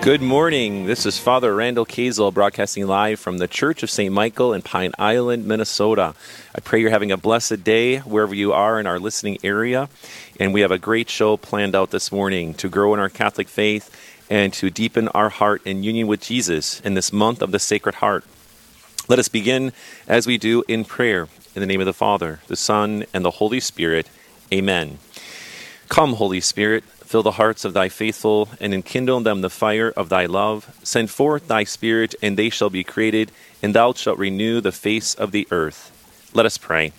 Good morning. This is Father Randall Kazel broadcasting live from the Church of St. Michael in Pine Island, Minnesota. I pray you're having a blessed day wherever you are in our listening area. And we have a great show planned out this morning to grow in our Catholic faith and to deepen our heart in union with Jesus in this month of the Sacred Heart. Let us begin as we do in prayer. In the name of the Father, the Son, and the Holy Spirit. Amen. Come, Holy Spirit Fill the hearts of thy faithful, and enkindle in them the fire of thy love. Send forth thy Spirit, and they shall be created, and thou shalt renew the face of the earth. Let us pray.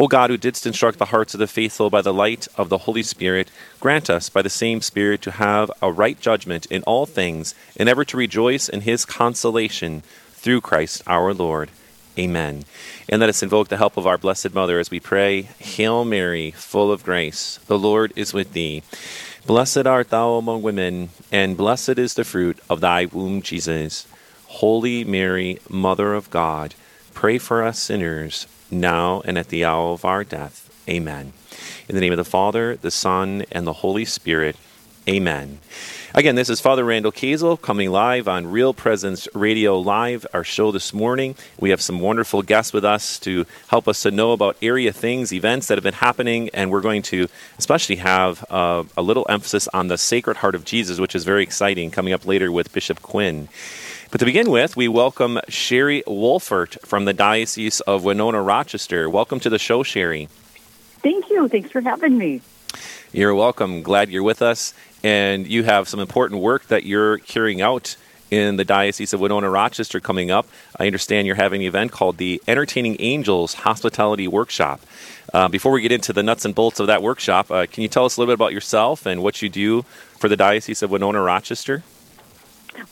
O God, who didst instruct the hearts of the faithful by the light of the Holy Spirit, grant us by the same Spirit to have a right judgment in all things, and ever to rejoice in his consolation through Christ our Lord. Amen. And let us invoke the help of our Blessed Mother as we pray Hail Mary, full of grace, the Lord is with thee. Blessed art thou among women, and blessed is the fruit of thy womb, Jesus. Holy Mary, Mother of God, pray for us sinners, now and at the hour of our death. Amen. In the name of the Father, the Son, and the Holy Spirit. Amen. Again, this is Father Randall Kazel coming live on Real Presence Radio Live, our show this morning. We have some wonderful guests with us to help us to know about area things, events that have been happening, and we're going to especially have uh, a little emphasis on the Sacred Heart of Jesus, which is very exciting, coming up later with Bishop Quinn. But to begin with, we welcome Sherry Wolfert from the Diocese of Winona Rochester. Welcome to the show, Sherry. Thank you. Thanks for having me. You're welcome. Glad you're with us and you have some important work that you're carrying out in the Diocese of Winona Rochester coming up. I understand you're having an event called the Entertaining Angels Hospitality Workshop. Uh, before we get into the nuts and bolts of that workshop, uh, can you tell us a little bit about yourself and what you do for the Diocese of Winona Rochester?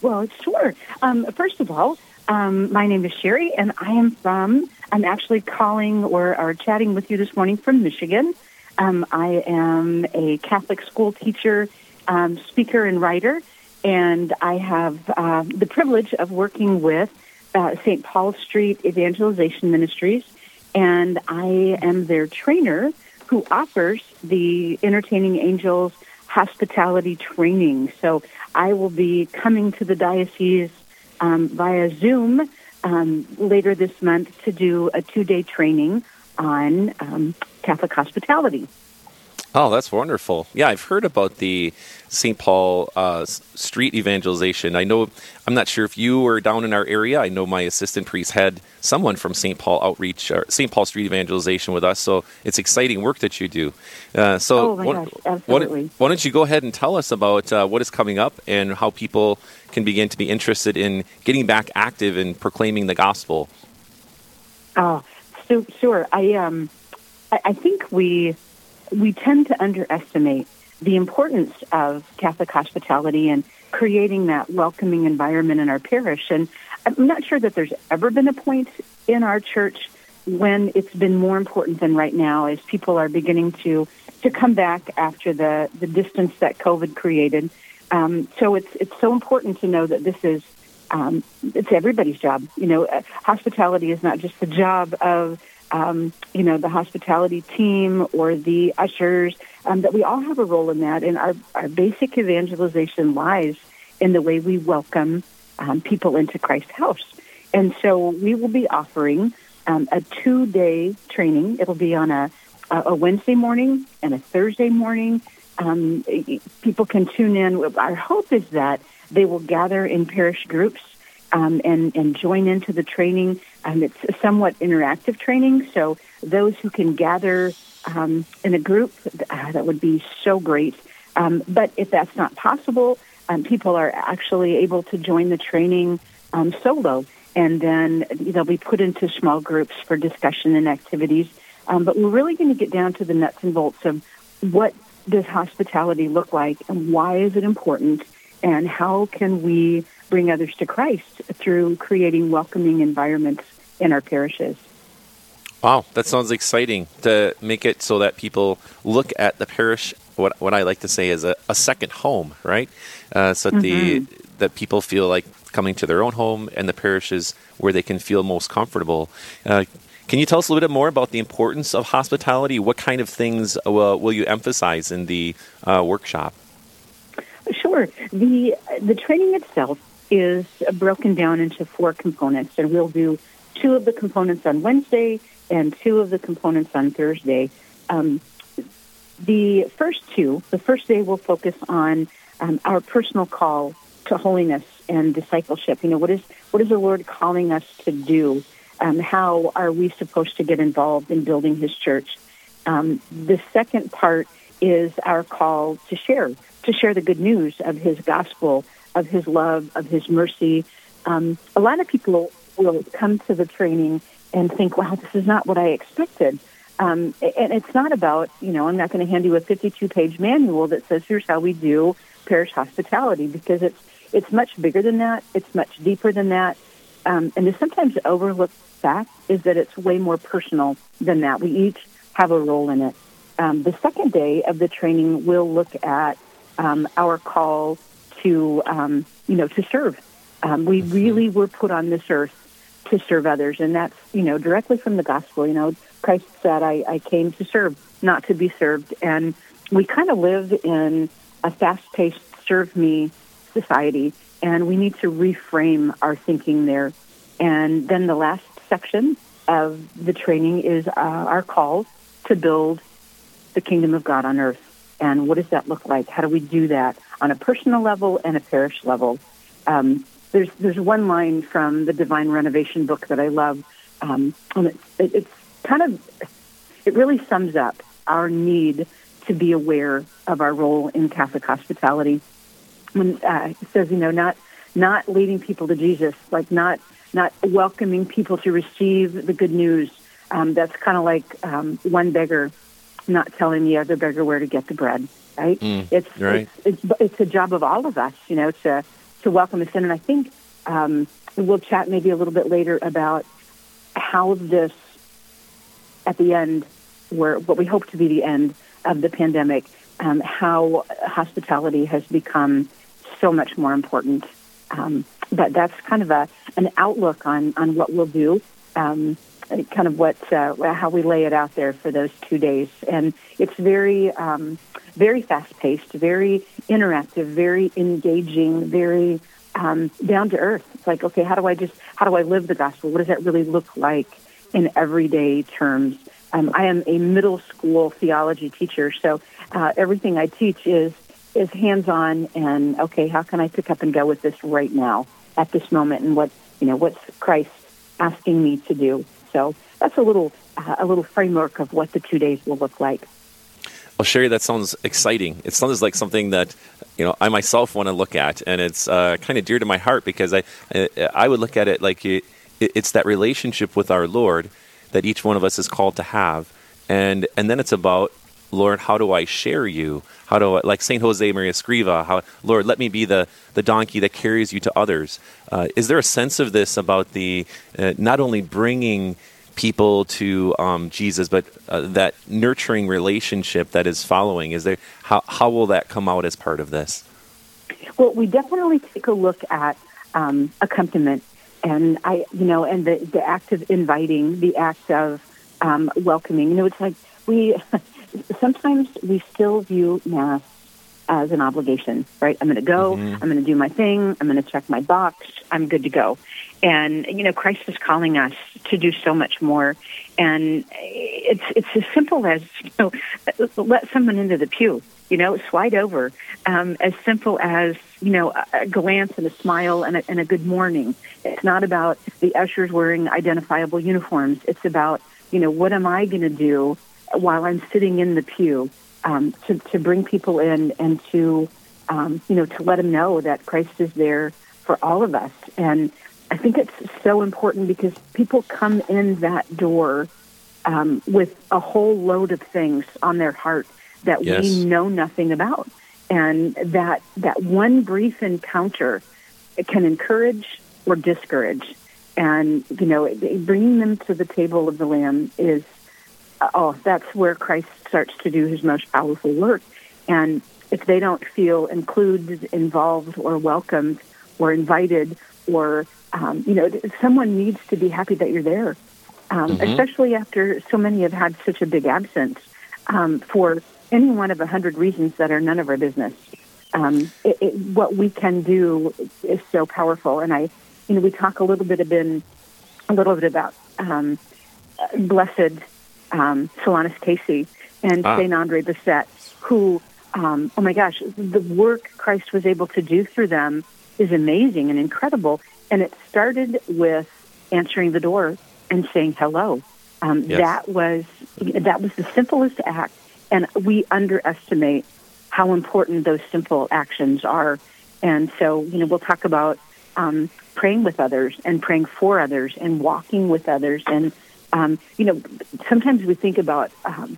Well, sure. Um, first of all, um, my name is Sherry, and I am from, I'm actually calling or, or chatting with you this morning from Michigan. Um, I am a Catholic school teacher um, speaker and writer, and I have uh, the privilege of working with uh, St. Paul Street Evangelization Ministries, and I am their trainer who offers the Entertaining Angels hospitality training. So I will be coming to the diocese um, via Zoom um, later this month to do a two day training on um, Catholic hospitality. Oh, that's wonderful. Yeah, I've heard about the St. Paul uh, street evangelization. I know, I'm not sure if you were down in our area. I know my assistant priest had someone from St. Paul Outreach, or St. Paul Street Evangelization with us. So it's exciting work that you do. Uh, so, oh my gosh, absolutely. Why, why, don't you go ahead and tell us about uh, what is coming up and how people can begin to be interested in getting back active and proclaiming the gospel? Oh, so, sure. I, um, I, I think we we tend to underestimate the importance of Catholic hospitality and creating that welcoming environment in our parish. And I'm not sure that there's ever been a point in our church when it's been more important than right now as people are beginning to to come back after the, the distance that COVID created. Um, so it's it's so important to know that this is um, it's everybody's job. You know, uh, hospitality is not just the job of um, you know, the hospitality team or the ushers, um, that we all have a role in that. And our, our basic evangelization lies in the way we welcome um, people into Christ's house. And so we will be offering um, a two day training. It'll be on a, a Wednesday morning and a Thursday morning. Um, people can tune in. Our hope is that they will gather in parish groups um, and, and join into the training. Um, it's somewhat interactive training, so those who can gather um, in a group, uh, that would be so great. Um, but if that's not possible, um, people are actually able to join the training um, solo, and then they'll be put into small groups for discussion and activities. Um, but we're really going to get down to the nuts and bolts of what does hospitality look like and why is it important and how can we bring others to Christ through creating welcoming environments in our parishes. Wow, that sounds exciting to make it so that people look at the parish. What what I like to say is a, a second home, right? Uh, so that mm-hmm. the that people feel like coming to their own home, and the parish is where they can feel most comfortable. Uh, can you tell us a little bit more about the importance of hospitality? What kind of things uh, will, will you emphasize in the uh, workshop? Sure. The the training itself is broken down into four components, and we'll do two of the components on Wednesday and two of the components on Thursday. Um, the first two, the first day we'll focus on um, our personal call to holiness and discipleship. You know, what is what is the Lord calling us to do? Um, how are we supposed to get involved in building His church? Um, the second part is our call to share, to share the good news of His gospel, of His love, of His mercy. Um, a lot of people will come to the training and think, wow, this is not what I expected. Um, and it's not about, you know, I'm not going to hand you a 52 page manual that says, here's how we do parish hospitality, because it's, it's much bigger than that. It's much deeper than that. Um, and the sometimes overlooked fact is that it's way more personal than that. We each have a role in it. Um, the second day of the training, we'll look at um, our call to, um, you know, to serve. Um, we really were put on this earth to serve others. And that's, you know, directly from the gospel. You know, Christ said, I, I came to serve, not to be served. And we kind of live in a fast paced serve me society, and we need to reframe our thinking there. And then the last section of the training is uh, our call to build the kingdom of God on earth. And what does that look like? How do we do that on a personal level and a parish level? Um, there's there's one line from the Divine Renovation book that I love, um, and it's it, it's kind of it really sums up our need to be aware of our role in Catholic hospitality. When uh, it says, you know, not not leading people to Jesus, like not not welcoming people to receive the good news. Um, that's kind of like um, one beggar not telling the other beggar where to get the bread. Right? Mm, it's, right. It's, it's it's a job of all of us, you know, to to welcome us in. And I think um, we'll chat maybe a little bit later about how this, at the end, where what we hope to be the end of the pandemic, um, how hospitality has become so much more important. Um, but that's kind of a an outlook on on what we'll do. Um, kind of what uh, how we lay it out there for those two days, and it's very um, very fast paced, very interactive, very engaging, very um, down to earth. It's like, okay, how do I just how do I live the gospel? What does that really look like in everyday terms? Um, I am a middle school theology teacher, so uh, everything I teach is is hands on and okay, how can I pick up and go with this right now at this moment, and what you know, what's Christ asking me to do? So that's a little uh, a little framework of what the two days will look like. Well, Sherry, that sounds exciting. It sounds like something that you know I myself want to look at, and it's uh, kind of dear to my heart because I I would look at it like it, it's that relationship with our Lord that each one of us is called to have, and and then it's about Lord, how do I share you? How do I, like Saint Jose Maria Escriva? How Lord, let me be the the donkey that carries you to others. Uh, is there a sense of this about the uh, not only bringing people to um, Jesus, but uh, that nurturing relationship that is following. Is there how how will that come out as part of this? Well, we definitely take a look at um, accompaniment, and I, you know, and the the act of inviting, the act of um, welcoming. You know, it's like we sometimes we still view mass as an obligation, right? I'm going to go, mm-hmm. I'm going to do my thing, I'm going to check my box, I'm good to go. And you know, Christ is calling us to do so much more. And it's it's as simple as you know, let someone into the pew. You know, slide over. Um, as simple as you know, a glance and a smile and a, and a good morning. It's not about the ushers wearing identifiable uniforms. It's about you know, what am I going to do while I'm sitting in the pew? um, to, to bring people in and to, um, you know, to let them know that Christ is there for all of us. And I think it's so important because people come in that door um, with a whole load of things on their heart that Yes. we know nothing about, and that that one brief encounter can encourage or discourage. And you know, bringing them to the table of the Lamb is oh, that's where Christ starts to do his most powerful work. And if they don't feel included, involved, or welcomed, or invited, or um, you know, someone needs to be happy that you're there, um, especially after so many have had such a big absence um, for any one of a hundred reasons that are none of our business. Um, it, it, what we can do is so powerful, and I, you know, we talk a little bit about a little bit about um, uh, blessed um, Solanus Casey and Ah. Saint Andre Bessette, who, um, oh my gosh, the work Christ was able to do through them is amazing and incredible. And it started with answering the door and saying hello. Um, Yes. That was that was the simplest act, and we underestimate how important those simple actions are. And so, you know, we'll talk about um, praying with others and praying for others and walking with others. And, um, you know, sometimes we think about um,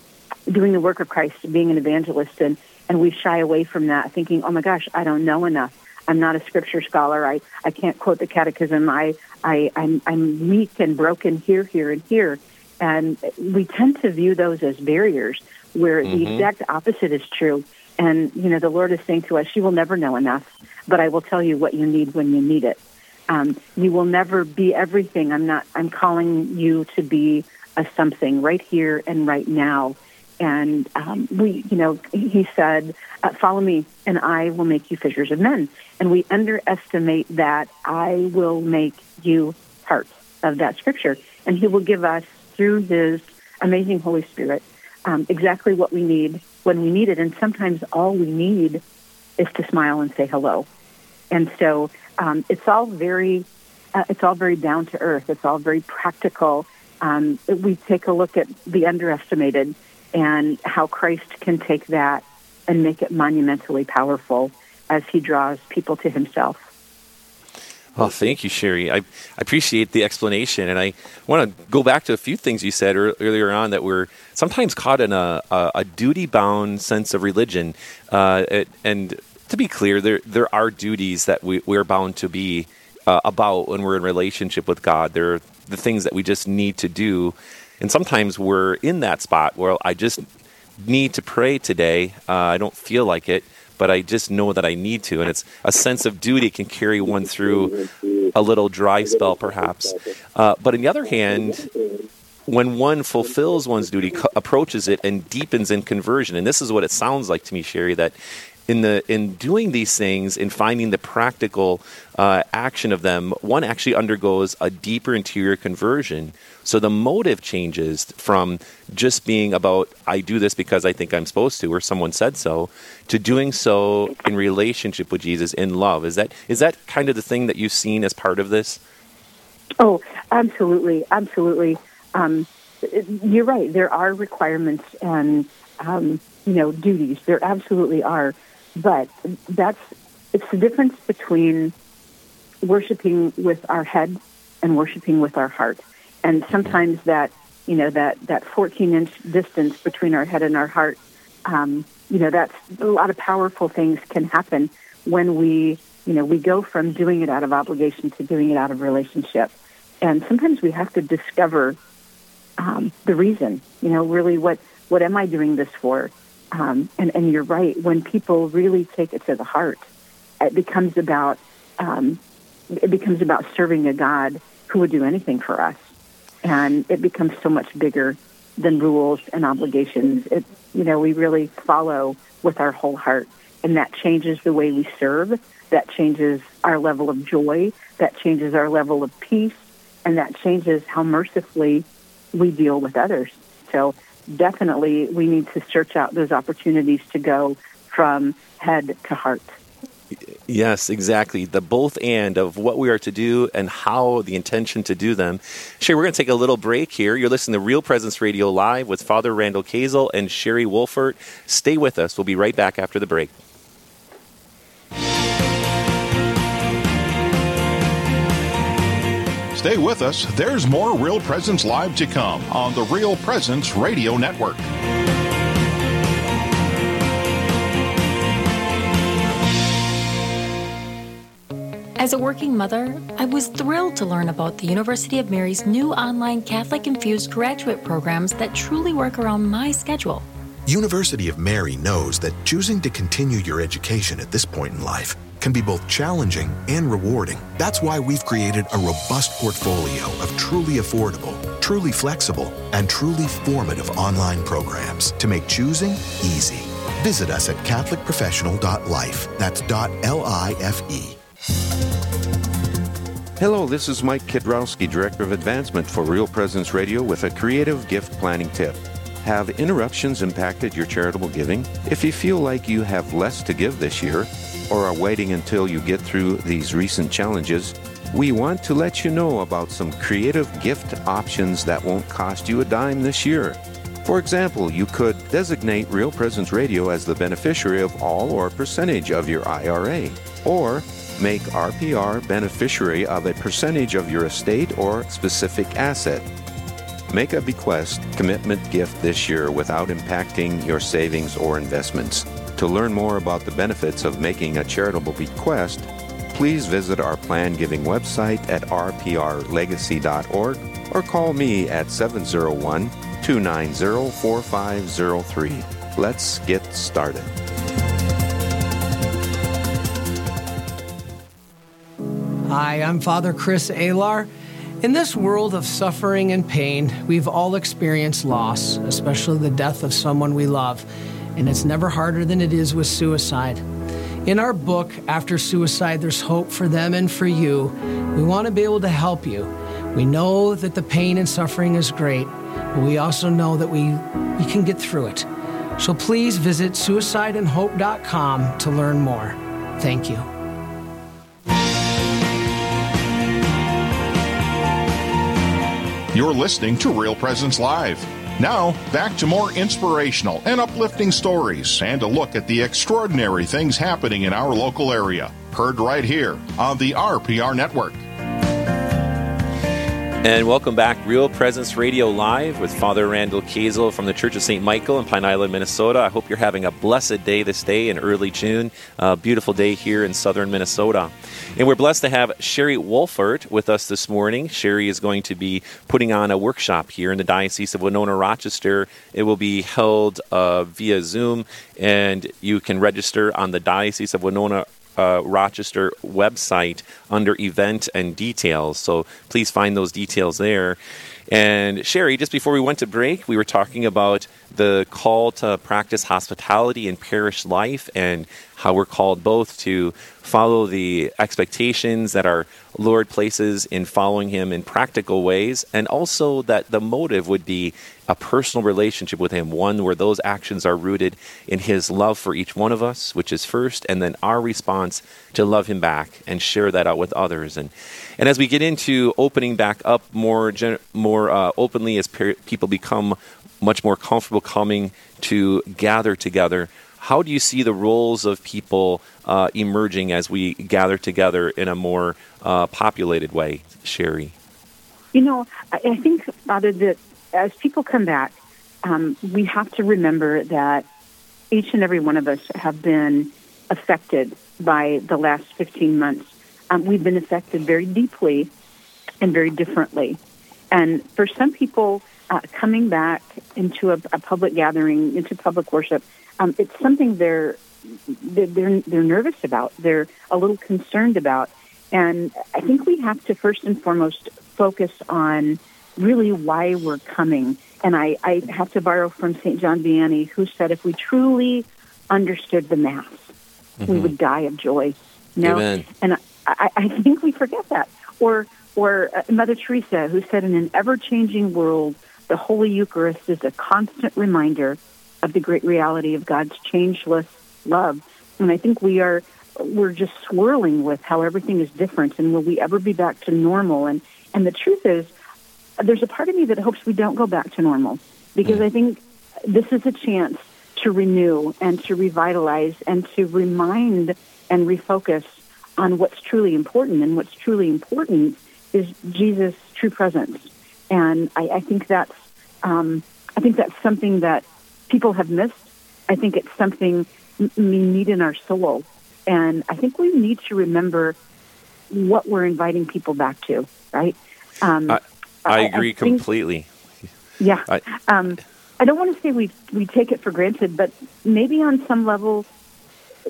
doing the work of Christ, being an evangelist, and, and we shy away from that, thinking, oh my gosh, I don't know enough. I'm not a scripture scholar. I, I can't quote the catechism. I, I, I'm, I'm weak and broken here, here, and here. And we tend to view those as barriers where the exact opposite is true. And, you know, the Lord is saying to us, you will never know enough, but I will tell you what you need when you need it. Um, you will never be everything. I'm not, I'm calling you to be a something right here and right now. And um, we, you know, he said, uh, follow me and I will make you fishers of men. And we underestimate that I will make you part of that scripture. And he will give us through his amazing Holy Spirit um, exactly what we need when we need it. And sometimes all we need is to smile and say hello. And so um, it's all very, uh, it's all very down to earth. It's all very practical. Um, we take a look at the underestimated and how Christ can take that and make it monumentally powerful as he draws people to himself. Oh, thank you, Sherry. I, I appreciate the explanation, and I want to go back to a few things you said ear- earlier on that we're sometimes caught in a, a, a duty-bound sense of religion. Uh, and to be clear, there there are duties that we, we're bound to be uh, about when we're in relationship with God. There are the things that we just need to do, and sometimes we're in that spot where I just need to pray today. Uh, I don't feel like it, but I just know that I need to. And it's a sense of duty can carry one through a little dry spell, perhaps. Uh, but on the other hand, when one fulfills one's duty, co- approaches it, and deepens in conversion, and this is what it sounds like to me, Sherry, that in the in doing these things, in finding the practical uh, action of them, one actually undergoes a deeper interior conversion. So the motive changes from just being about I do this because I think I'm supposed to, or someone said so, to doing so in relationship with Jesus in love. Is that is that kind of the thing that you've seen as part of this? Oh, absolutely, absolutely. Um, you're right. There are requirements and um, you know duties. There absolutely are, but that's it's the difference between worshiping with our head and worshiping with our heart. And sometimes that you know that that 14 inch distance between our head and our heart, um, you know, that's a lot of powerful things can happen when we you know we go from doing it out of obligation to doing it out of relationship. And sometimes we have to discover um, the reason. You know, really, what what am I doing this for? Um, and and you're right. When people really take it to the heart, it becomes about um, it becomes about serving a God who would do anything for us, and it becomes so much bigger than rules and obligations. It you know we really follow with our whole heart, and that changes the way we serve. That changes our level of joy. That changes our level of peace, and that changes how mercifully we deal with others. So definitely we need to search out those opportunities to go from head to heart. Yes, exactly. The both and of what we are to do and how the intention to do them. Sherry, we're going to take a little break here. You're listening to Real Presence Radio Live with Father Randall Kazel and Sherry Wolfert. Stay with us. We'll be right back after the break. Stay with us. There's more Real Presence Live to come on the Real Presence Radio Network. As a working mother, I was thrilled to learn about the University of Mary's new online Catholic infused graduate programs that truly work around my schedule. University of Mary knows that choosing to continue your education at this point in life can be both challenging and rewarding. That's why we've created a robust portfolio of truly affordable, truly flexible, and truly formative online programs to make choosing easy. Visit us at CatholicProfessional.life. That's .L-I-F-E. Hello, this is Mike Kidrowski, Director of Advancement for Real Presence Radio with a creative gift planning tip. Have interruptions impacted your charitable giving? If you feel like you have less to give this year, or are waiting until you get through these recent challenges, we want to let you know about some creative gift options that won't cost you a dime this year. For example, you could designate Real Presence Radio as the beneficiary of all or percentage of your IRA, or make RPR beneficiary of a percentage of your estate or specific asset. Make a bequest commitment gift this year without impacting your savings or investments. To learn more about the benefits of making a charitable bequest, please visit our plan giving website at rprlegacy.org or call me at 701 290 4503. Let's get started. Hi, I'm Father Chris Alar. In this world of suffering and pain, we've all experienced loss, especially the death of someone we love, and it's never harder than it is with suicide. In our book, After Suicide, There's Hope for Them and for You, we want to be able to help you. We know that the pain and suffering is great, but we also know that we, we can get through it. So please visit suicideandhope.com to learn more. Thank you. You're listening to Real Presence Live. Now, back to more inspirational and uplifting stories and a look at the extraordinary things happening in our local area. Heard right here on the RPR Network. And welcome back, Real Presence Radio Live with Father Randall Kazel from the Church of St. Michael in Pine Island, Minnesota. I hope you're having a blessed day this day in early June. Beautiful day here in southern Minnesota. And we're blessed to have Sherry Wolfert with us this morning. Sherry is going to be putting on a workshop here in the Diocese of Winona Rochester. It will be held uh, via Zoom, and you can register on the Diocese of Winona uh, Rochester website under event and details. So please find those details there. And Sherry, just before we went to break, we were talking about the call to practice hospitality in parish life and how we're called both to follow the expectations that our Lord places in following Him in practical ways, and also that the motive would be a personal relationship with Him, one where those actions are rooted in His love for each one of us, which is first, and then our response to love Him back and share that out with others. And and as we get into opening back up more more uh, openly, as people become much more comfortable coming to gather together how do you see the roles of people uh, emerging as we gather together in a more uh, populated way, Sherry? You know, I think, Father, that as people come back, um, we have to remember that each and every one of us have been affected by the last 15 months. Um, we've been affected very deeply and very differently. And for some people, uh, coming back into a, a public gathering, into public worship, um, it's something they're, they're they're nervous about. They're a little concerned about, and I think we have to first and foremost focus on really why we're coming. And I, I have to borrow from St. John Vianney, who said, if we truly understood the Mass, mm-hmm. we would die of joy. Know? Amen. And I, I think we forget that. Or, or uh, Mother Teresa, who said, in an ever changing world, the Holy Eucharist is a constant reminder of the great reality of God's changeless love. And I think we are we're just swirling with how everything is different and will we ever be back to normal and and the truth is there's a part of me that hopes we don't go back to normal because mm. I think this is a chance to renew and to revitalize and to remind and refocus on what's truly important and what's truly important is Jesus' true presence, and I, I think that's um, I think that's something that people have missed. I think it's something we need in our soul, and I think we need to remember what we're inviting people back to. Right? Um, I, I, agree I think, completely. Yeah. I, um, I don't want to say we we take it for granted, but maybe on some level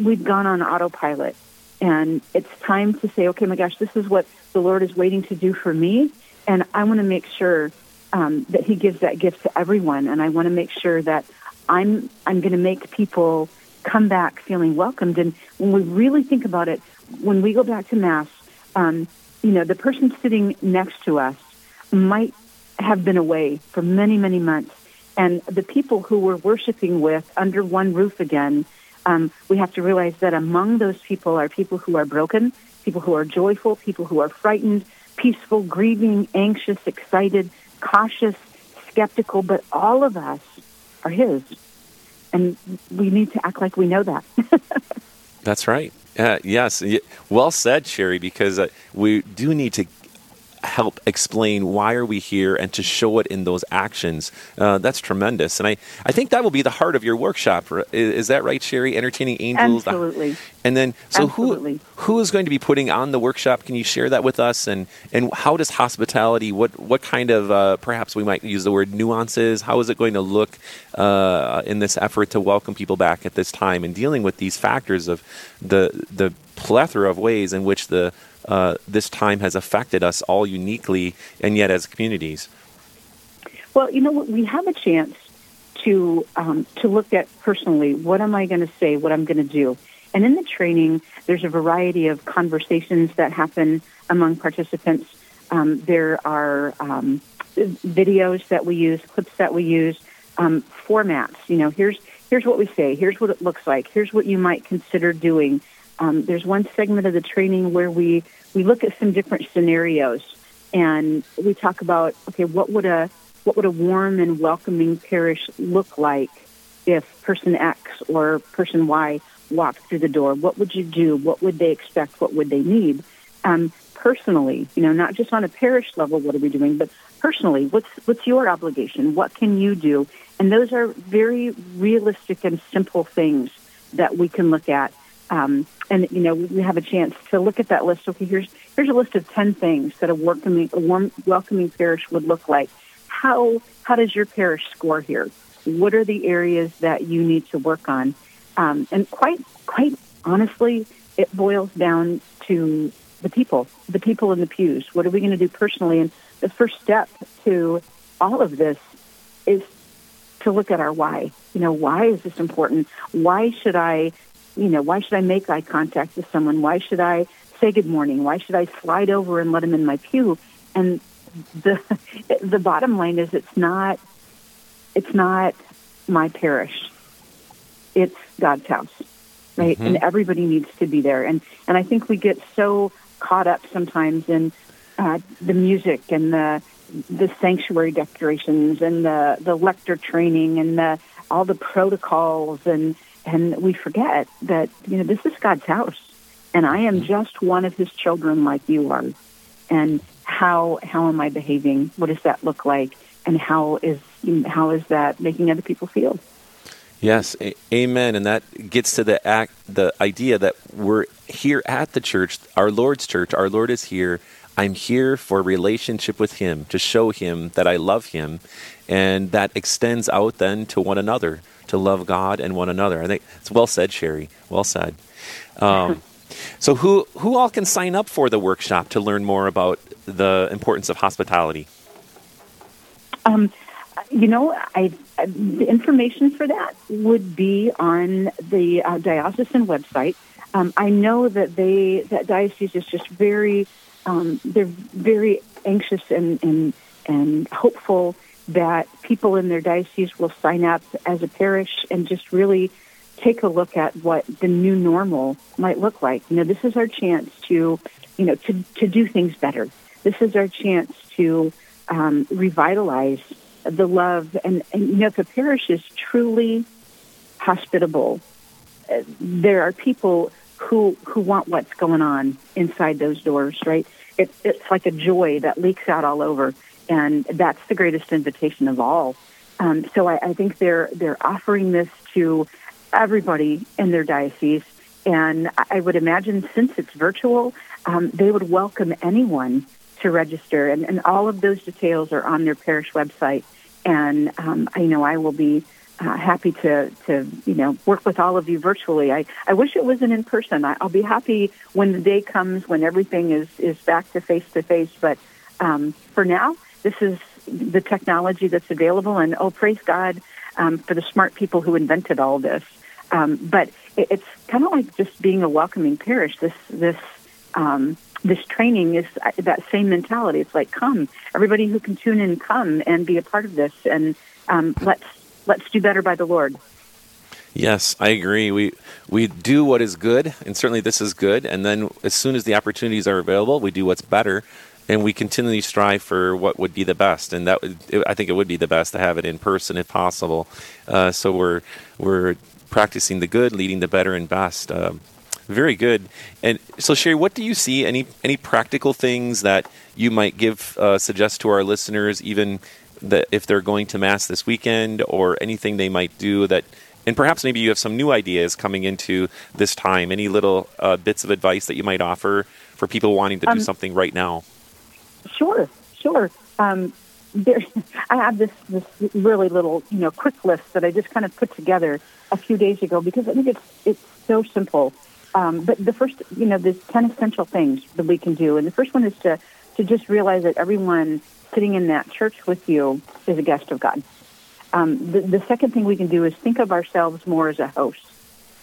we've gone on autopilot, and it's time to say, okay, my gosh, this is what the Lord is waiting to do for me, and I want to make sure um, that He gives that gift to everyone, and I want to make sure that I'm I'm going to make people come back feeling welcomed. And when we really think about it, when we go back to Mass, um, you know, the person sitting next to us might have been away for many, many months. And the people who we're worshiping with under one roof again, um, we have to realize that among those people are people who are broken, people who are joyful, people who are frightened, peaceful, grieving, anxious, excited, cautious, skeptical, but all of us are His. And we need to act like we know that. That's right. Uh, yes. Well said, Sherry, because uh, we do need to help explain why are we here and to show it in those actions. Uh, that's tremendous. And I, I think that will be the heart of your workshop. Is, is that right, Sherry? Entertaining angels. Absolutely. And then, so Absolutely. who who is going to be putting on the workshop? Can you share that with us? And and how does hospitality? What what kind of uh, perhaps we might use the word nuances? How is it going to look uh, in this effort to welcome people back at this time and dealing with these factors of the the plethora of ways in which the uh, this time has affected us all uniquely and yet as communities? Well, you know? We have a chance to um, to look at personally what am I going to say, what I'm going to do. And in the training, there's a variety of conversations that happen among participants. Um, there are um, videos that we use, clips that we use, um, formats. You know, here's here's what we say. Here's what it looks like. Here's what you might consider doing. Um, there's one segment of the training where we we look at some different scenarios and we talk about okay, what would a what would a warm and welcoming parish look like if person X or person Y walked through the door? What would you do? What would they expect? What would they need? Um, personally, you know, not just on a parish level, what are we doing, but personally, what's what's your obligation? What can you do? And those are very realistic and simple things that we can look at um, and you know we have a chance to look at that list. Okay, here's here's a list of ten things that a welcoming a warm, welcoming parish would look like. How how does your parish score here? What are the areas that you need to work on? Um, and quite quite honestly, it boils down to the people, the people in the pews. What are we going to do personally? And the first step to all of this is to look at our why. You know, why is this important? Why should I you know, why should I make eye contact with someone? Why should I say good morning? Why should I slide over and let them in my pew? And the the bottom line is it's not it's not my parish. It's God's house. Right? Mm-hmm. And everybody needs to be there. And and I think we get so caught up sometimes in uh, the music and the the sanctuary decorations and the the lector training and the all the protocols and and we forget that you know this is God's house, and I am mm-hmm. just one of His children, like you are. And how how am I behaving? What does that look like? And how is how is that making other people feel? Yes, a- amen. And that gets to the act, the idea that we're here at the church, our Lord's church. Our Lord is here. I'm here for relationship with Him, to show Him that I love Him, and that extends out then to one another to love God and one another. I think it's well said, Sherry. Well said. Um, so, who who all can sign up for the workshop to learn more about the importance of hospitality? Um, you know, I, the information for that would be on the uh, diocesan website. Um, I know that they that diocese is just very um, they're very anxious and and and hopeful that people in their diocese will sign up as a parish and just really take a look at what the new normal might look like. You know, this is our chance to, you know, to, to do things better. This is our chance to um, revitalize the love. And, and, you know, if a parish is truly hospitable, there are people who, who want what's going on inside those doors, right? it, it's like a joy that leaks out all over, and that's the greatest invitation of all. Um, so I, I think they're they're offering this to everybody in their diocese, and I would imagine since it's virtual, um, they would welcome anyone to register, and, and all of those details are on their parish website. And um, I know I will be uh, happy to to you know work with all of you virtually. I, I wish it wasn't in person. I, I'll be happy when the day comes when everything is is back to face to face. But um, for now, this is the technology that's available, and oh, praise God um, for the smart people who invented all this. Um, but it, it's kind of like just being a welcoming parish. This this um, this training is uh, that same mentality. It's like, come, everybody who can tune in, come and be a part of this, and um, let's let's do better by the Lord. Yes, I agree. We we do what is good, and certainly this is good. And then, as soon as the opportunities are available, we do what's better, and we continually strive for what would be the best. And that I think it would be the best to have it in person if possible. Uh, so we're we're practicing the good, leading the better and best. Uh, very good. And so, Sherry, what do you see? Any any practical things that you might give uh, suggest to our listeners, even that if they're going to mass this weekend, or anything they might do that, and perhaps maybe you have some new ideas coming into this time. Any little uh, bits of advice that you might offer for people wanting to do um, something right now? Sure, sure. Um, there, I have this this really little you know quick list that I just kind of put together a few days ago because I think it's it's so simple um, but the first, you know, there's 10 essential things that we can do. And the first one is to, to just realize that everyone sitting in that church with you is a guest of God. Um, the, the second thing we can do is think of ourselves more as a host.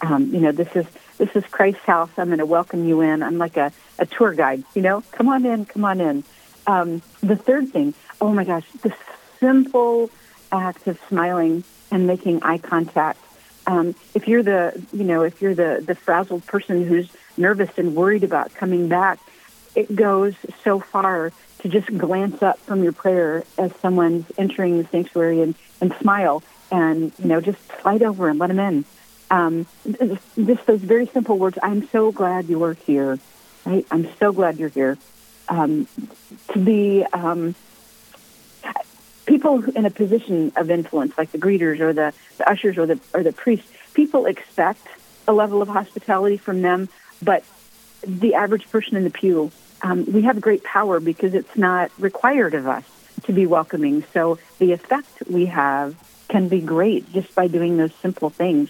Um, you know, this is this is Christ's house. I'm going to welcome you in. I'm like a, a tour guide. You know, come on in, come on in. Um, the third thing, oh my gosh, the simple act of smiling and making eye contact um, if you're the you know if you're the the frazzled person who's nervous and worried about coming back, it goes so far to just glance up from your prayer as someone's entering the sanctuary and, and smile and you know just slide over and let them in. Um, just those very simple words. I'm so glad you are here. Right? I'm so glad you're here. Um, to be um, people in a position of influence, like the greeters or the, the ushers or the or the priests, people expect a level of hospitality from them, but the average person in the pew, um, we have great power because it's not required of us to be welcoming. So the effect we have can be great just by doing those simple things.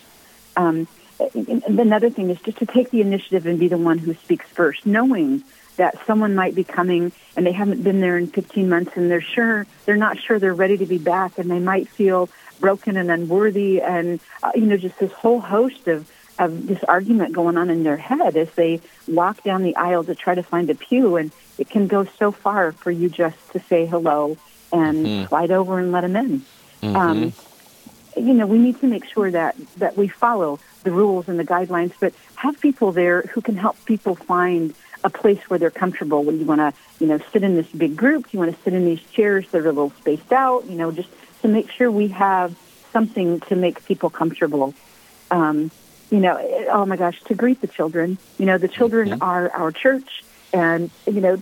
Um, another thing is just to take the initiative and be the one who speaks first, knowing that someone might be coming and they haven't been there in 15 months and they're sure they're not sure they're ready to be back and they might feel broken and unworthy and uh, you know just this whole host of of this argument going on in their head as they walk down the aisle to try to find a pew and it can go so far for you just to say hello and mm-hmm. slide over and let them in mm-hmm. um, you know we need to make sure that that we follow the rules and the guidelines but have people there who can help people find a place where they're comfortable. When you want to, you know, sit in this big group, you want to sit in these chairs that are a little spaced out. You know, just to make sure we have something to make people comfortable. Um, you know, oh my gosh, to greet the children. You know, the children mm-hmm. are our church, and you know,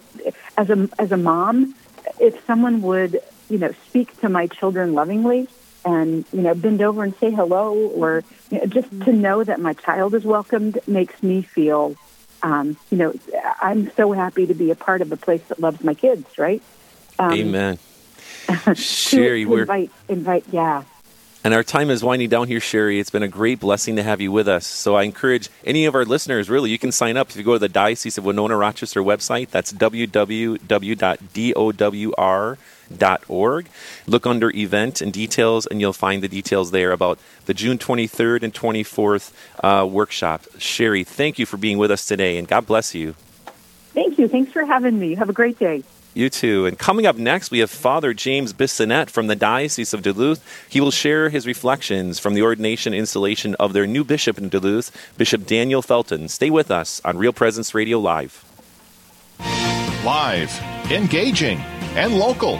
as a as a mom, if someone would, you know, speak to my children lovingly and you know bend over and say hello or you know, just to know that my child is welcomed makes me feel um, you know, I'm so happy to be a part of a place that loves my kids, right? Um, Amen. Sherry, to, to invite, invite, yeah. And our time is winding down here, Sherry. It's been a great blessing to have you with us. So I encourage any of our listeners, really, you can sign up if you go to the Diocese of Winona Rochester website. That's www.dowr.com org. Look under event and details, and you'll find the details there about the June 23rd and 24th uh, workshop. Sherry, thank you for being with us today, and God bless you. Thank you. Thanks for having me. Have a great day. You too. And coming up next, we have Father James Bissonnette from the Diocese of Duluth. He will share his reflections from the ordination installation of their new bishop in Duluth, Bishop Daniel Felton. Stay with us on Real Presence Radio Live. Live, engaging, and local.